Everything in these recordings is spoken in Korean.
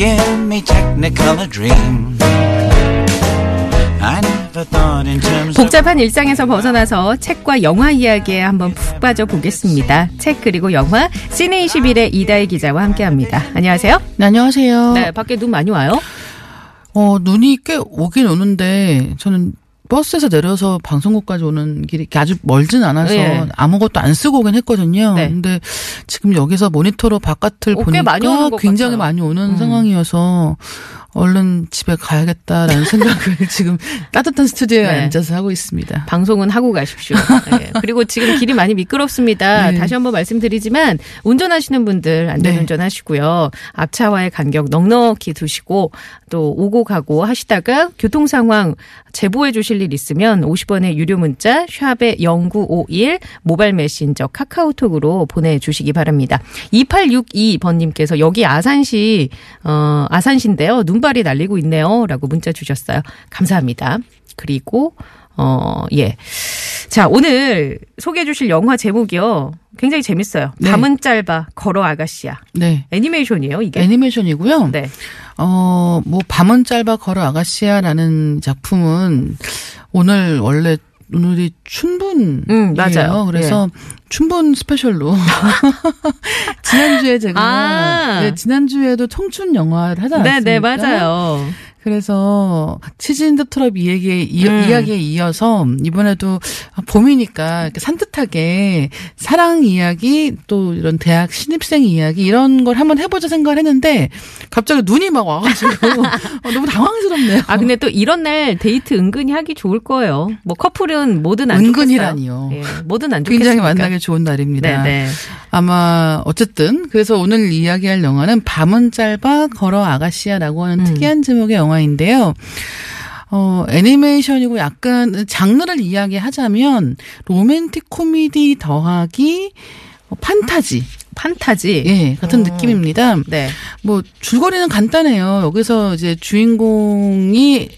give me Technicolor dreams. I never thought in terms of 복잡한 일상에서 벗어나서 책과 영화 이야기에 한번 푹 빠져 보겠습니다. 책 그리고 영화 시네 21의 이다혜 기자와 함께합니다. 안녕하세요. 네, 안녕하세요. 네, 밖에 눈 많이 와요? 어, 눈이 꽤 오긴 오는데, 저는 버스에서 내려서 방송국까지 오는 길이 아주 멀진 않아서 네. 아무것도 안 쓰고 오긴 했거든요. 네. 근데 지금 여기서 모니터로 바깥을 어, 꽤 보니까 많이 굉장히 같아요. 많이 오는 음. 상황이어서 얼른 집에 가야겠다라는 생각을 지금 따뜻한 스튜디오에 네. 앉아서 하고 있습니다. 방송은 하고 가십시오. 네. 그리고 지금 길이 많이 미끄럽습니다. 네. 다시 한번 말씀드리지만 운전하시는 분들 안전운전 네. 하시고요. 앞차와의 간격 넉넉히 두시고 또 오고 가고 하시다가 교통 상황 제보해 주실 일 있으면 50원의 유료 문자 샵에 0951 모바일 메신저 카카오톡으로 보내주시기 바랍니다. 2862번님께서 여기 아산시 어 아산시인데요. 눈발이 날리고 있네요 라고 문자 주셨어요. 감사합니다. 그리고 어 예. 자, 오늘 소개해 주실 영화 제목이요. 굉장히 재밌어요. 네. 밤은 짧아 걸어 아가씨야. 네. 애니메이션이에요, 이게. 애니메이션이고요. 네. 어, 뭐, 밤은 짧아 걸어 아가씨야라는 작품은 오늘 원래 오늘이 춘분이에요. 음, 맞아요. 그래서 춘분 special로 지난주에 제가 아. 네, 지난주에도 청춘 영화를 하지 네, 않았습니까? 네, 맞아요. 그래서 치즈인더트랩 이야기에, 이, 음. 이야기에 이어서 이번에도 이렇게 산뜻하게 사랑 이야기 또 이런 대학 신입생 이야기 이런 걸 한번 해보자 생각을 했는데 갑자기 눈이 막 와가지고 어, 너무 당황스럽네요. 아, 근데 또 이런 날 데이트 은근히 하기 좋을 거예요. 뭐 커플은 뭐든 안 은근히라니요. 좋겠어요. 예, 뭐든 안 좋겠어요. 굉장히 만나기 좋은 날입니다. 네, 네. 아마 어쨌든 그래서 오늘 이야기할 영화는 밤은 짧아 걸어 아가씨야라고 하는 음. 특이한 제목의 영화 인데요. 어, 애니메이션이고 약간 장르를 이야기하자면 로맨틱 코미디 더하기 어, 판타지 판타지. 예, 같은 어. 느낌입니다. 네. 뭐 줄거리는 간단해요. 여기서 이제 주인공이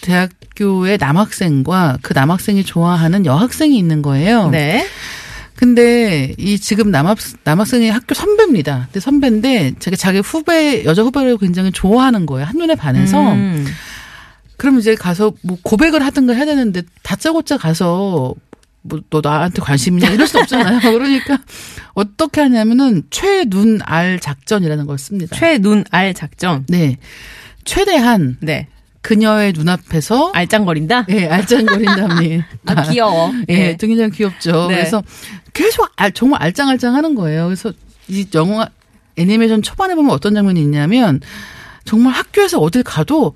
대학교의 남학생과 그 남학생이 좋아하는 여학생이 있는 거예요. 네. 근데 이 지금 남학 남학생이 학교 선배입니다. 근데 선배인데 자기 자기 후배 여자 후배를 굉장히 좋아하는 거예요. 한눈에 반해서. 음. 그럼 이제 가서 뭐 고백을 하든가 해야 되는데 다짜고짜 가서 뭐 너 나한테 관심이냐 이럴 수 없잖아요. 그러니까 어떻게 하냐면은 최눈 알 작전이라는 걸 씁니다. 최눈 알 작전. 네. 최대한 네. 그녀의 눈앞에서 알짱거린다? 예, 알짱거린다니. 아, 귀여워. 예, 네. 굉장히 귀엽죠. 네. 그래서 계속 알, 정말 알짱알짱 하는 거예요. 그래서 이 영화 애니메이션 초반에 보면 어떤 장면이 있냐면 정말 학교에서 어딜 가도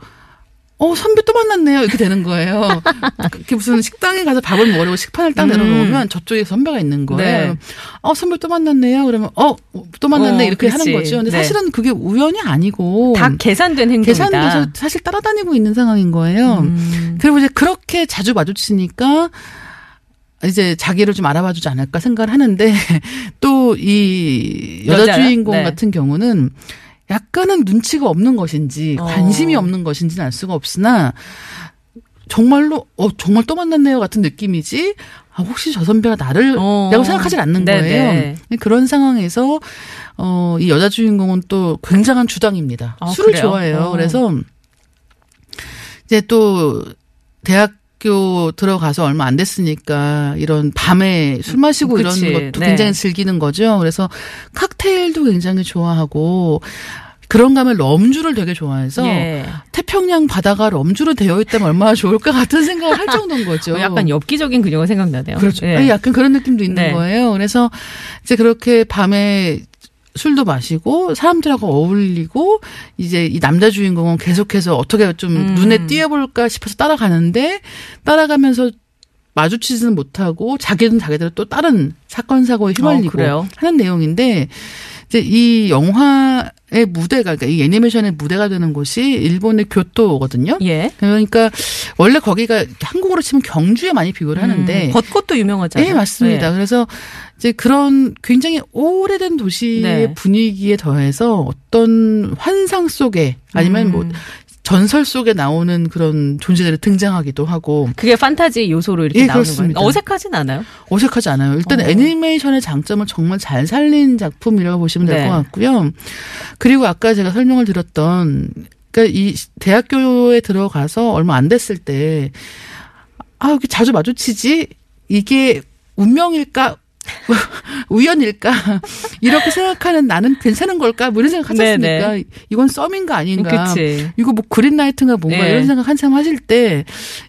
어, 선배 또 만났네요. 이렇게 되는 거예요. 그게 무슨 식당에 가서 밥을 먹으려고 식판을 딱 음. 내려놓으면 저쪽에 선배가 있는 거예요. 네. 어, 선배 또 만났네요. 그러면 어, 또 만났네. 어, 이렇게 그렇지. 하는 거죠. 근데 네. 사실은 그게 우연이 아니고 다 계산된 행동이다. 계산돼서 사실 따라다니고 있는 상황인 거예요. 음. 그리고 이제 그렇게 자주 마주치니까 이제 자기를 좀 알아봐 주지 않을까 생각을 하는데 또 이 여자? 주인공 네. 같은 경우는 약간은 눈치가 없는 것인지 어. 관심이 없는 것인지는 알 수가 없으나 정말로 어 정말 또 만났네요 같은 느낌이지 아 혹시 저 선배가 나를 어. 라고 생각하지 않는 네네. 거예요. 그런 상황에서 어이 여자 주인공은 또 굉장한 주당입니다. 아, 술을 그래요? 좋아해요. 어. 그래서 이제 또 대학교 들어가서 얼마 안 됐으니까 이런 밤에 술 마시고 그치. 이런 것도 네. 굉장히 즐기는 거죠. 그래서 칵테일도 굉장히 좋아하고 그런 가면 럼주를 되게 좋아해서 예. 태평양 바다가 럼주로 되어 있다면 얼마나 좋을까 같은 생각을 할 정도인 거죠. 어, 약간 엽기적인 그녀가 생각나네요. 그렇죠. 예. 아니, 약간 그런 느낌도 있는 네. 거예요. 그래서 이제 그렇게 밤에 술도 마시고 사람들하고 어울리고 이제 이 남자 주인공은 계속해서 어떻게 좀 음. 눈에 띄어볼까 싶어서 따라가는데 따라가면서 마주치지는 못하고 자기는 자기대로 또 다른 사건 사고에 휘말리고 어? 하는 내용인데 이제 이 영화의 무대가 그러니까 이 애니메이션의 무대가 되는 곳이 일본의 교토거든요. 예. 그러니까 원래 거기가 한국으로 치면 경주에 많이 비교를 하는데 음, 벚꽃도 유명하잖아요. 네, 맞습니다. 예. 그래서 이제 그런 굉장히 오래된 도시의 네. 분위기에 더해서 어떤 환상 속에 아니면 뭐 음. 전설 속에 나오는 그런 존재들이 등장하기도 하고 그게 판타지 요소로 이렇게 예, 나오는 그렇습니다. 거예요. 어색하진 않아요. 어색하지 않아요. 일단 어. 애니메이션의 장점을 정말 잘 살린 작품이라고 보시면 될 네. 것 같고요. 그리고 아까 제가 설명을 드렸던 그러니까 이 대학교에 들어가서 얼마 안 됐을 때 아, 여기 자주 마주치지? 이게 운명일까? 우연일까? 이렇게 생각하는 나는 괜찮은 걸까? 뭐 이런 생각 하지 네, 않습니까? 이건 썸인가 아닌가? 그치. 이거 뭐 그린라이트인가 뭔가 네. 이런 생각 한참 하실 때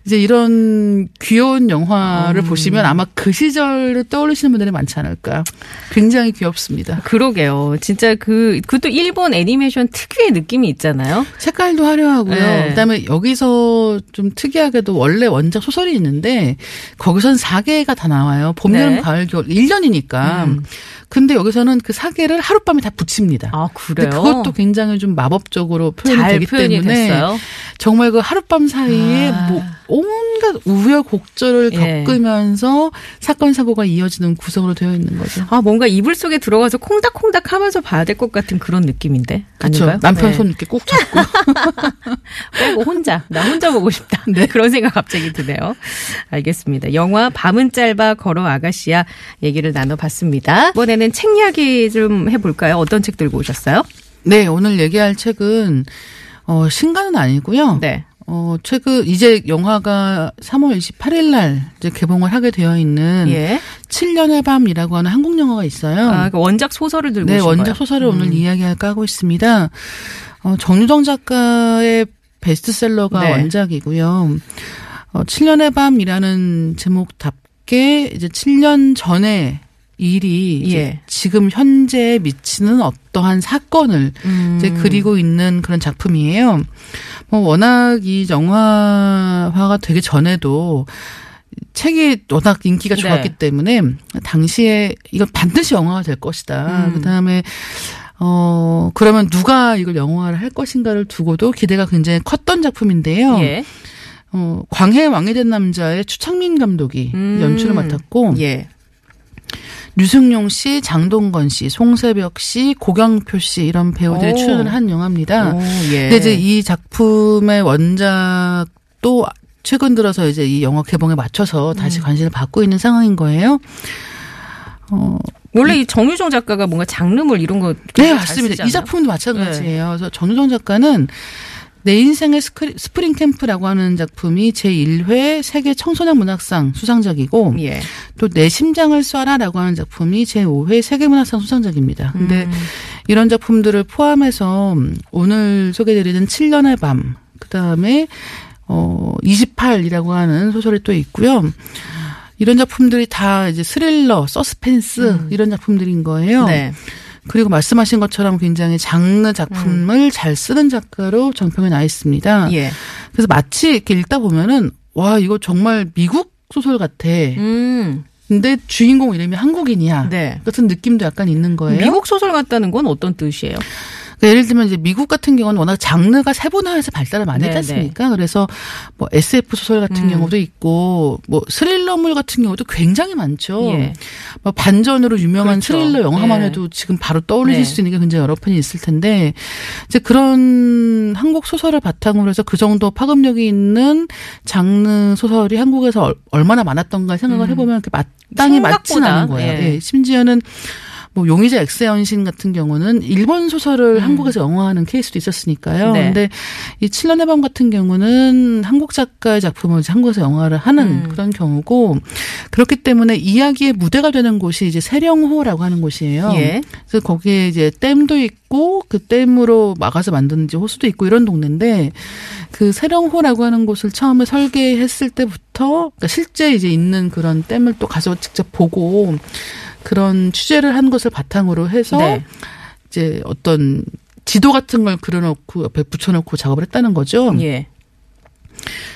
이제 이런 귀여운 영화를 음. 보시면 아마 그 시절을 떠올리시는 분들이 많지 않을까. 굉장히 귀엽습니다. 그러게요. 진짜 그, 그것도 일본 애니메이션 특유의 느낌이 있잖아요. 색깔도 화려하고요. 네. 그다음에 여기서 좀 특이하게도 원래 원작 소설이 있는데 거기선 4개가 다 나와요. 봄, 네. 여름, 가을, 겨울 1년이니까. 음. 근데 여기서는 그 4개를 하룻밤에 다 붙입니다. 아, 그래요? 그것도 굉장히 좀 마법적으로 표현이 잘 되기 때문에 됐어요. 정말 그 하룻밤 사이에 아. 뭐 온갖 우여곡절을 예. 겪으면서 사건 사고가 이어지는 구성으로 되어 있는 거죠. 아, 뭔가 이불 속에 들어가서 콩닥콩닥 하면서 봐야 될 것 같은 그런 느낌인데. 그렇죠. 아닌가요? 남편 네. 손 이렇게 꼭 잡고 빼고 혼자 나 혼자 보고 싶다. 네. 그런 생각 갑자기 드네요. 알겠습니다. 영화 밤은 짧아 걸어 아가씨야 얘기를 나눠봤습니다. 이번에는 책 이야기 좀 해볼까요? 어떤 책 들고 오셨어요? 네, 오늘 얘기할 책은 어 신간은 아니고요. 네. 어 최근 이제 영화가 3월 28일 날 이제 개봉을 하게 되어 있는 예. 7년의 밤이라고 하는 한국 영화가 있어요. 아, 그 원작 소설을 들고 네, 원작? 소설을 음. 오늘 이야기할까 하고 있습니다. 어, 정유정 작가의 베스트셀러가 네. 원작이고요. 어, 7년의 밤이라는 제목답게 이제 7년 전에 일이 예. 지금 현재에 미치는 어떠한 사건을 음. 이제 그리고 있는 그런 작품이에요. 뭐 워낙 이 영화화가 되기 전에도 책이 워낙 인기가 네. 좋았기 때문에 당시에 이건 반드시 영화가 될 것이다. 음. 그다음에 어 그러면 누가 이걸 영화를 할 것인가를 두고도 기대가 굉장히 컸던 작품인데요. 예. 어 광해 왕이 된 남자의 추창민 감독이 음. 연출을 맡았고 예. 류승룡 씨, 장동건 씨, 송새벽 씨, 고경표 씨 이런 배우들이 오. 출연을 한 영화입니다. 오, 예. 근데 이제 이 작품의 원작도 최근 들어서 이제 이 영화 개봉에 맞춰서 다시 음. 관심을 받고 있는 상황인 거예요. 어, 원래 이 정유정 작가가 뭔가 장르물 이런 거. 네, 잘 맞습니다. 이 작품도 마찬가지예요. 그래서 정유정 작가는 내 인생의 스크리, 스프링 캠프라고 하는 작품이 제1회 세계 청소년 문학상 수상작이고 예. 또내 심장을 쏴라라고 하는 작품이 제5회 세계 문학상 수상작입니다. 근데 음. 이런 작품들을 포함해서 오늘 소개드리는 7년의 밤, 그 다음에 어 28이라고 하는 소설이 또 있고요. 이런 작품들이 다 이제 스릴러, 서스펜스 이런 작품들인 거예요. 음. 네. 그리고 말씀하신 것처럼 굉장히 장르 작품을 잘 쓰는 작가로 정평에 나 있습니다. 예. 그래서 마치 이렇게 읽다 보면은 와 이거 정말 미국 소설 같아. 음. 근데 주인공 이름이 한국인이야. 네. 같은 느낌도 약간 있는 거예요. 미국 소설 같다는 건 어떤 뜻이에요? 그러니까 예를 들면 이제 미국 같은 경우는 워낙 장르가 세분화해서 발달을 많이 네, 했지 않습니까? 그래서 뭐 SF 소설 같은 음. 경우도 있고 뭐 스릴러물 같은 경우도 굉장히 많죠. 예. 뭐 반전으로 유명한 그렇죠. 스릴러 영화만 네. 해도 지금 바로 떠올리실 네. 수 있는 게 굉장히 여러 편이 있을 텐데 이제 그런 한국 소설을 바탕으로 해서 그 정도 파급력이 있는 장르 소설이 한국에서 얼- 얼마나 많았던가 생각을 음. 해보면 이렇게 마땅히 맞지는 않은 거예요. 예. 예, 심지어는 뭐 용의자 엑스연신 같은 경우는 일본 소설을 한국에서 영화하는 케이스도 있었으니까요. 음. 네. 근데 이 칠년의 밤 같은 경우는 한국 작가의 작품을 이제 한국에서 영화를 하는 음. 그런 경우고 그렇기 때문에 이야기의 무대가 되는 곳이 이제 세령호라고 하는 곳이에요. 예. 그래서 거기에 이제 댐도 있고 그 댐으로 막아서 만든 이제 호수도 있고 이런 동네인데 그 세령호라고 하는 곳을 처음에 설계했을 때부터 그러니까 실제 이제 있는 그런 댐을 또 가서 직접 보고 그런 취재를 한 것을 바탕으로 해서 네. 이제 어떤 지도 같은 걸 그려놓고 옆에 붙여놓고 작업을 했다는 거죠. 예.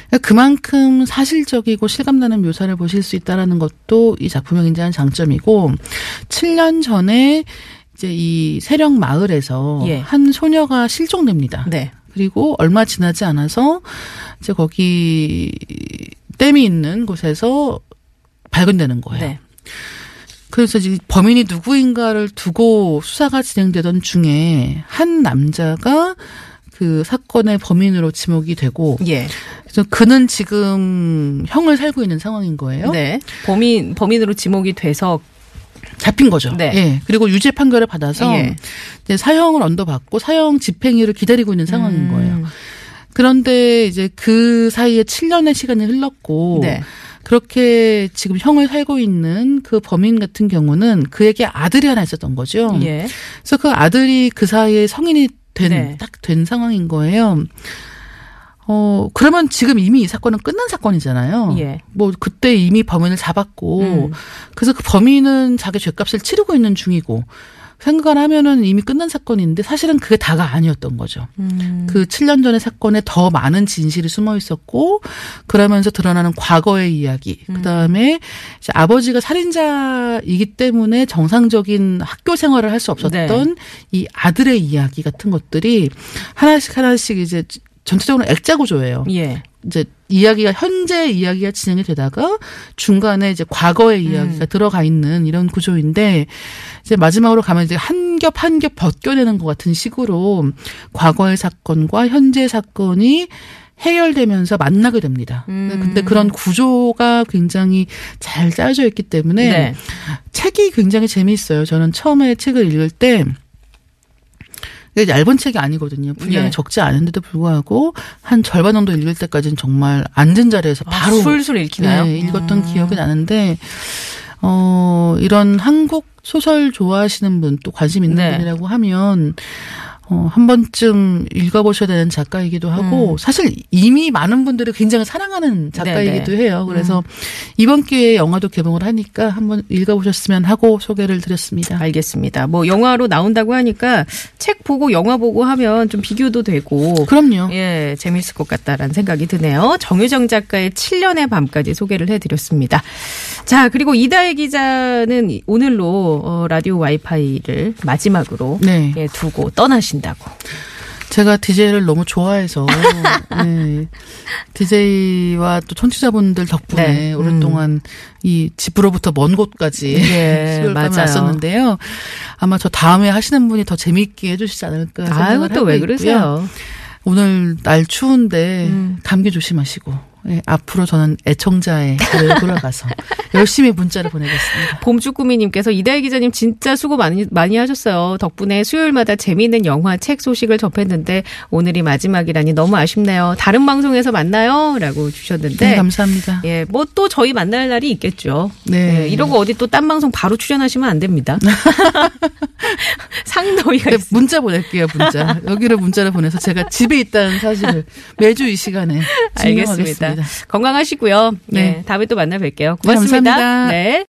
그러니까 그만큼 사실적이고 실감나는 묘사를 보실 수 있다라는 것도 이 작품의 굉장한 장점이고 7년 전에 이제 이 세령 마을에서 예. 한 소녀가 실종됩니다. 네. 그리고 얼마 지나지 않아서 이제 거기 댐이 있는 곳에서 발견되는 거예요. 네. 그래서 범인이 누구인가를 두고 수사가 진행되던 중에 한 남자가 그 사건의 범인으로 지목이 되고 예. 그래서 그는 지금 형을 살고 있는 상황인 거예요. 네. 범인 범인으로 지목이 돼서 잡힌 거죠. 네. 예. 그리고 유죄 판결을 받아서 예. 이제 사형을 언도받고 사형 집행유예를 기다리고 있는 상황인 음. 거예요. 그런데 이제 그 사이에 7년의 시간이 흘렀고 네. 그렇게 지금 형을 살고 있는 그 범인 같은 경우는 그에게 아들이 하나 있었던 거죠. 예. 그래서 그 아들이 그 사이에 성인이 된, 네. 딱된 상황인 거예요. 어, 그러면 지금 이미 이 사건은 끝난 사건이잖아요. 예. 뭐, 그때 이미 범인을 잡았고, 음. 그래서 그 범인은 자기 죄값을 치르고 있는 중이고, 생각을 하면은 이미 끝난 사건인데 사실은 그게 다가 아니었던 거죠. 음. 그 7년 전의 사건에 더 많은 진실이 숨어 있었고 그러면서 드러나는 과거의 이야기. 음. 그다음에 이제 아버지가 살인자이기 때문에 정상적인 학교 생활을 할 수 없었던 네. 이 아들의 이야기 같은 것들이 하나씩 하나씩 이제 전체적으로 액자 구조예요. 예. 이제 이야기가 현재 이야기가 진행이 되다가 중간에 이제 과거의 이야기가 들어가 있는 이런 구조인데 이제 마지막으로 가면 이제 한 겹 한 겹 벗겨내는 것 같은 식으로 과거의 사건과 현재 사건이 해결되면서 만나게 됩니다. 음. 근데 그런 구조가 굉장히 잘 짜여져 있기 때문에 네. 책이 굉장히 재미있어요. 저는 처음에 책을 읽을 때 이게 얇은 책이 아니거든요. 분량이 예. 적지 않은데도 불구하고 한 절반 정도 읽을 때까지는 정말 앉은 자리에서 아, 바로 술술 읽히나요? 네, 읽었던 음. 기억이 나는데 어 이런 한국 소설 좋아하시는 분 또 관심 있는 네. 분이라고 하면 어, 한 번쯤 읽어보셔야 되는 작가이기도 하고 음. 사실 이미 많은 분들이 굉장히 사랑하는 작가이기도 네네. 음. 해요. 그래서 이번 기회에 영화도 개봉을 하니까 한번 읽어보셨으면 하고 소개를 드렸습니다. 알겠습니다. 뭐 영화로 나온다고 하니까 책 보고 영화 보고 하면 좀 비교도 되고 그럼요. 예, 재밌을 것 같다라는 생각이 드네요. 정유정 작가의 7년의 밤까지 소개를 해드렸습니다. 자, 그리고 이다혜 기자는 오늘로 어, 라디오 와이파이를 마지막으로 네. 예, 두고 떠나신 다고. 제가 DJ를 너무 좋아해서 네. DJ와 또 청취자분들 덕분에 네. 음. 오랫동안 이 집으로부터 먼 곳까지 예, 수요일밤에 맞아요. 왔었는데요. 아마 저 다음에 하시는 분이 더 재미있게 해주시지 않을까 생각을 아이고 하고 또왜 있고요. 그러세요? 오늘 날 추운데 음. 감기 조심하시고 예, 앞으로 저는 애청자의 길을 돌아가서 열심히 문자를 보내겠습니다. 봄주꾸미님께서 이다혜 기자님 진짜 수고 많이 많이 하셨어요. 덕분에 수요일마다 재미있는 영화, 책 소식을 접했는데 오늘이 마지막이라니 너무 아쉽네요. 다른 방송에서 만나요.라고 주셨는데 네, 감사합니다. 예, 뭐 또 저희 만날 날이 있겠죠. 네. 예, 이러고 어디 또 딴 방송 바로 출연하시면 안 됩니다. 상도위가 네. 문자 보낼게요, 문자. 여기로 문자를 보내서 제가 집에 있다는 사실을 매주 이 시간에 알겠습니다. 건강하시고요. 네. 예, 다음에 또 만나 뵐게요. 고맙습니다. 감사합니다. 네.